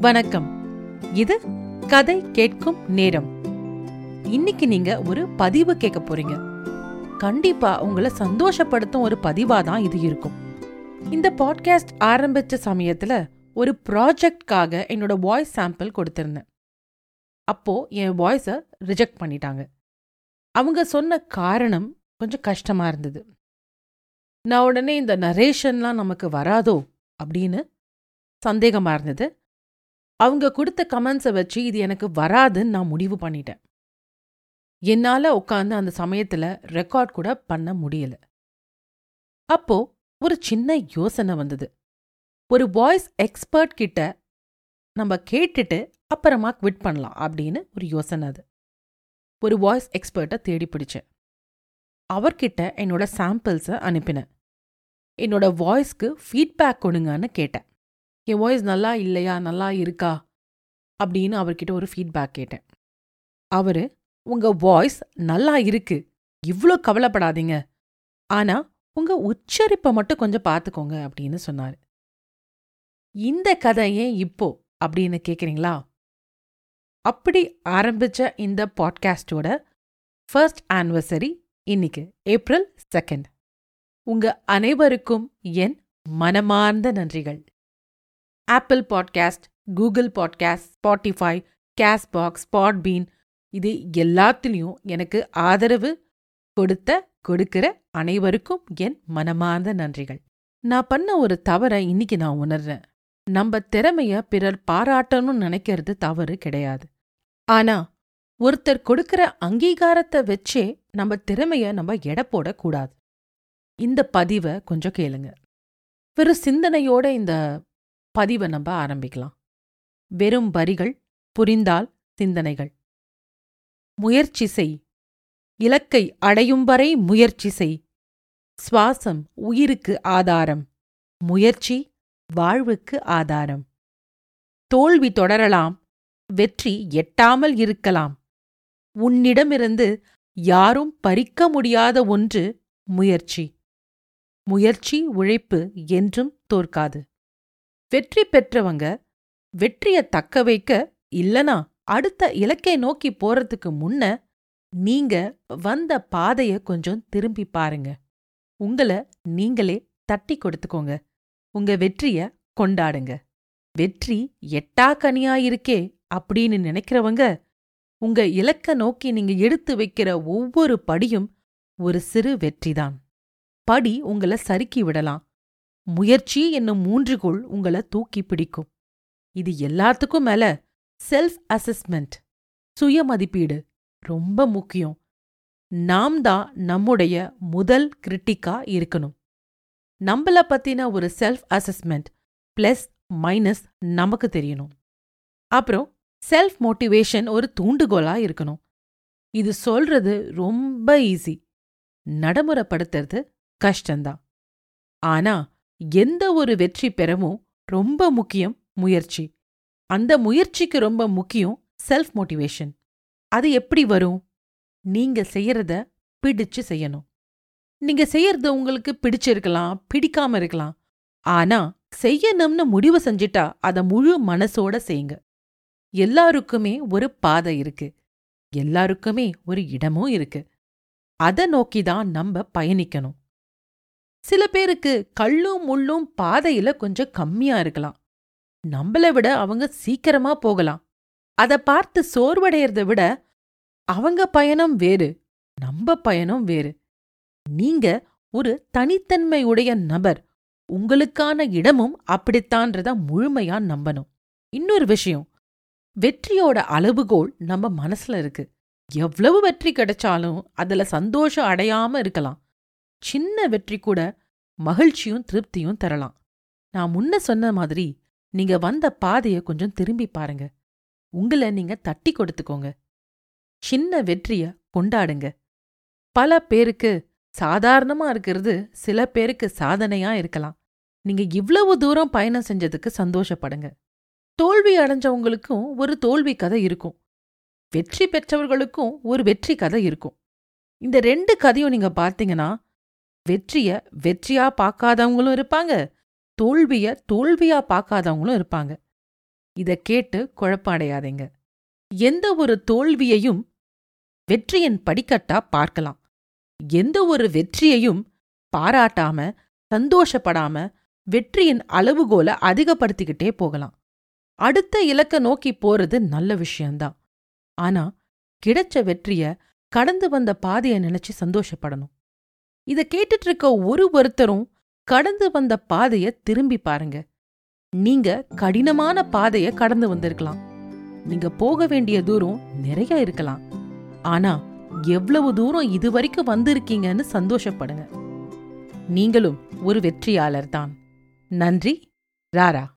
வணக்கம். இது கதை கேட்கும் நேரம். இன்னைக்கு நீங்க ஒரு பதிவு கேட்க போறீங்க. கண்டிப்பா உங்களை சந்தோஷப்படுத்தும் ஒரு பதிவா தான் இது இருக்கும். இந்த பாட்காஸ்ட் ஆரம்பிச்ச சமயத்துல ஒரு ப்ராஜெக்ட்காக என்னோட வாய்ஸ் சாம்பிள் கொடுத்திருந்தேன். அப்போ என் வாய்ஸை ரிஜெக்ட் பண்ணிட்டாங்க. அவங்க சொன்ன காரணம் கொஞ்சம் கஷ்டமா இருந்தது. நான் உடனே இந்த நரேஷன்லாம் நமக்கு வராதோ அப்படின்னு சந்தேகமா இருந்தது. அவங்க கொடுத்த கமெண்ட்ஸை வச்சு இது எனக்கு வராதுன்னு நான் முடிவு பண்ணிட்டேன். என்னால உட்காந்து அந்த சமயத்துல ரெக்கார்ட் கூட பண்ண முடியல. அப்போ ஒரு சின்ன யோசனை வந்தது. ஒரு வாய்ஸ் எக்ஸ்பர்ட் கிட்ட நம்ம கேட்டுட்டு அப்புறமா குவிட் பண்ணலாம் அப்படின்னு ஒரு யோசனை அது. ஒரு வாய்ஸ் எக்ஸ்பர்ட்டை தேடி பிடிச்சேன். அவர்கிட்ட என்னோட சாம்பிள்ஸை அனுப்பினேன். என்னோட வாய்ஸ்க்கு ஃபீட்பேக் கொடுங்கன்னு கேட்டேன். என் வாய்ஸ் நல்லா இல்லையா? நல்லா இருக்கா? அப்படின்னு அவர்கிட்ட ஒரு ஃபீட்பேக் கேட்டேன். அவரு உங்க வாய்ஸ் நல்லா இருக்கு. இவ்ளோ கவலைப்படாதீங்க. ஆனா உங்க உச்சரிப்பை மட்டும் கொஞ்சம் பார்த்துக்கோங்க அப்படின்னு சொன்னாரு. இந்த கதை ஏன் இப்போ? அப்படின்னு கேக்குறீங்களா? அப்படி ஆரம்பிச்ச இந்த பாட்காஸ்டோட ஃபர்ஸ்ட் ஆனிவர்சரி இன்னைக்கு ஏப்ரல் செகண்ட் உங்க அனைவருக்கும் என் மனமார்ந்த நன்றிகள். Apple podcast Google podcast Spotify Castbox Podbean இது எல்லாத்துலேயும் எனக்கு ஆதரவு கொடுத்த கொடுக்கிற அனைவருக்கும் என் மனமார்ந்த நன்றிகள். நான் பண்ண ஒரு தவறை இன்னைக்கு நான் உணர்றேன். நம்ம திறமைய பிறர் பாராட்டணும்னு நினைக்கிறது தவறு கிடையாது. ஆனா ஒருத்தர் கொடுக்கிற அங்கீகாரத்தை வச்சே நம்ம திறமைய நம்ம எடை போடக்கூடாது. இந்த பதிவை கொஞ்சம் கேளுங்க. வெறும் சிந்தனையோட இந்த பதிவை நம்ம ஆரம்பிக்கலாம். வெறும் வரிகள் புரிந்தால் சிந்தனைகள். முயற்சி செய். இலக்கை அடையும் வரை முயற்சி செய். சுவாசம் உயிருக்கு ஆதாரம். முயற்சி வாழ்வுக்கு ஆதாரம். தோல்வி தொடரலாம். வெற்றி எட்டாமல் இருக்கலாம். உன்னிடமிருந்து யாரும் பறிக்க முடியாத ஒன்று முயற்சி. முயற்சி உழைப்பு என்றும் தோற்காது. வெற்றி பெற்றவங்க வெற்றிய தக்க வைக்க இல்லனா அடுத்த இலக்கை நோக்கி போறதுக்கு முன்ன நீங்க வந்த பாதைய கொஞ்சம் திரும்பி பாருங்க. உங்கள நீங்களே தட்டி கொடுத்துக்கோங்க. உங்க வெற்றிய கொண்டாடுங்க. வெற்றி எட்டா கனியாயிருக்கே அப்படின்னு நினைக்கிறவங்க உங்க இலக்க நோக்கி நீங்க எடுத்து வைக்கிற ஒவ்வொரு படியும் ஒரு சிறு வெற்றிதான். படி உங்கள சறுக்கி விடலாம். முயற்சி என்னும் மூன்றுகோள் உங்கள தூக்கி பிடிக்கும். இது எல்லாத்துக்கும் மேல செல்ஃப் அசஸ்மெண்ட் சுய மதிப்பீடு ரொம்ப முக்கியம். நாம் தான் நம்முடைய முதல் கிரிட்டிக்கா இருக்கணும். நம்மள பத்தின ஒரு செல்ஃப் அசஸ்மெண்ட் பிளஸ் மைனஸ் நமக்கு தெரியணும். அப்புறம் செல்ஃப் மோட்டிவேஷன் ஒரு தூண்டுகோலா இருக்கணும். இது சொல்றது ரொம்ப ஈஸி நடைமுறைப்படுத்துறது கஷ்டந்தான் ஆனா எந்த ஒரு வெற்றி பெறவும் ரொம்ப முக்கியம் முயற்சி. அந்த முயற்சிக்கு ரொம்ப முக்கியம் செல்ஃப் மோட்டிவேஷன் அது எப்படி வரும்? நீங்க செய்யறத பிடிச்சு செய்யணும். நீங்க செய்யறது உங்களுக்கு பிடிச்சிருக்கலாம் பிடிக்காம இருக்கலாம். ஆனா செய்யணும்னு முடிவு செஞ்சிட்டா அத முழு மனசோட செய்யுங்க. எல்லாருக்குமே ஒரு பாதை இருக்கு. எல்லாருக்குமே ஒரு இடமும் இருக்கு. அத நோக்கிதான் நம்ம பயணிக்கணும். சில பேருக்கு கள்ளும் முள்ளும் பாதையில கொஞ்சம் கம்மியா இருக்கலாம். நம்மள விட அவங்க சீக்கிரமா போகலாம். அத பார்த்து சோர்வடையறத விட அவங்க பயணம் வேறு நம்ம பயணம் வேறு. நீங்க ஒரு தனித்தன்மையுடைய நபர் உங்களுக்கான இடமும் அப்படித்தான்றத முழுமையா நம்பணும். இன்னொரு விஷயம் வெற்றியோட அளவுகோல் நம்ம மனசுல இருக்கு. எவ்வளவு வெற்றி கிடைச்சாலும் அதுல சந்தோஷம் அடையாம இருக்கலாம். சின்ன வெற்றி கூட மகிழ்ச்சியும் திருப்தியும் தரலாம். நான் முன்ன சொன்ன மாதிரி நீங்க வந்த பாதைய கொஞ்சம் திரும்பி பாருங்க. உங்கள நீங்க தட்டி கொடுத்துக்கோங்க. சின்ன வெற்றிய கொண்டாடுங்க. பல பேருக்கு சாதாரணமா இருக்கிறது சில பேருக்கு சாதனையா இருக்கலாம். நீங்க இவ்வளவு தூரம் பயணம் செஞ்சதுக்கு சந்தோஷப்படுங்க. தோல்வி அடைஞ்சவங்களுக்கும் ஒரு தோல்வி கதை இருக்கும். வெற்றி பெற்றவர்களுக்கும் ஒரு வெற்றி கதை இருக்கும். இந்த ரெண்டு கதையும் நீங்க பார்த்தீங்கன்னா வெற்றிய வெற்றியா பார்க்காதவங்களும் இருப்பாங்க. தோல்விய தோல்வியா பார்க்காதவங்களும் இருப்பாங்க. இத கேட்டு குழப்பமடையாதீங்க எந்த ஒரு தோல்வியையும் வெற்றியின் படிக்கட்டா பார்க்கலாம். எந்த ஒரு வெற்றியையும் பாராட்டாம சந்தோஷப்படாம வெற்றியின் அளவுகோலை அதிகப்படுத்திக்கிட்டே போகலாம். அடுத்த இலக்க நோக்கி போறது நல்ல விஷயம்தான். ஆனா கிடைச்ச வெற்றிய கடந்து வந்த பாதைய நினைச்சு சந்தோஷப்படணும். இத கேட்டுட்டு இருக்க ஒரு ஒருத்தரும் கடந்து வந்த பாதைய திரும்பி பாருங்க. நீங்க கடினமான பாதைய கடந்து வந்திருக்கலாம். நீங்க போக வேண்டிய தூரம் நிறைய இருக்கலாம். ஆனா எவ்வளவு தூரம் இதுவரைக்கும் வந்திருக்கீங்கன்னு சந்தோஷப்படுங்க. நீங்களும் ஒரு வெற்றியாளர் தான் நன்றி ராரா.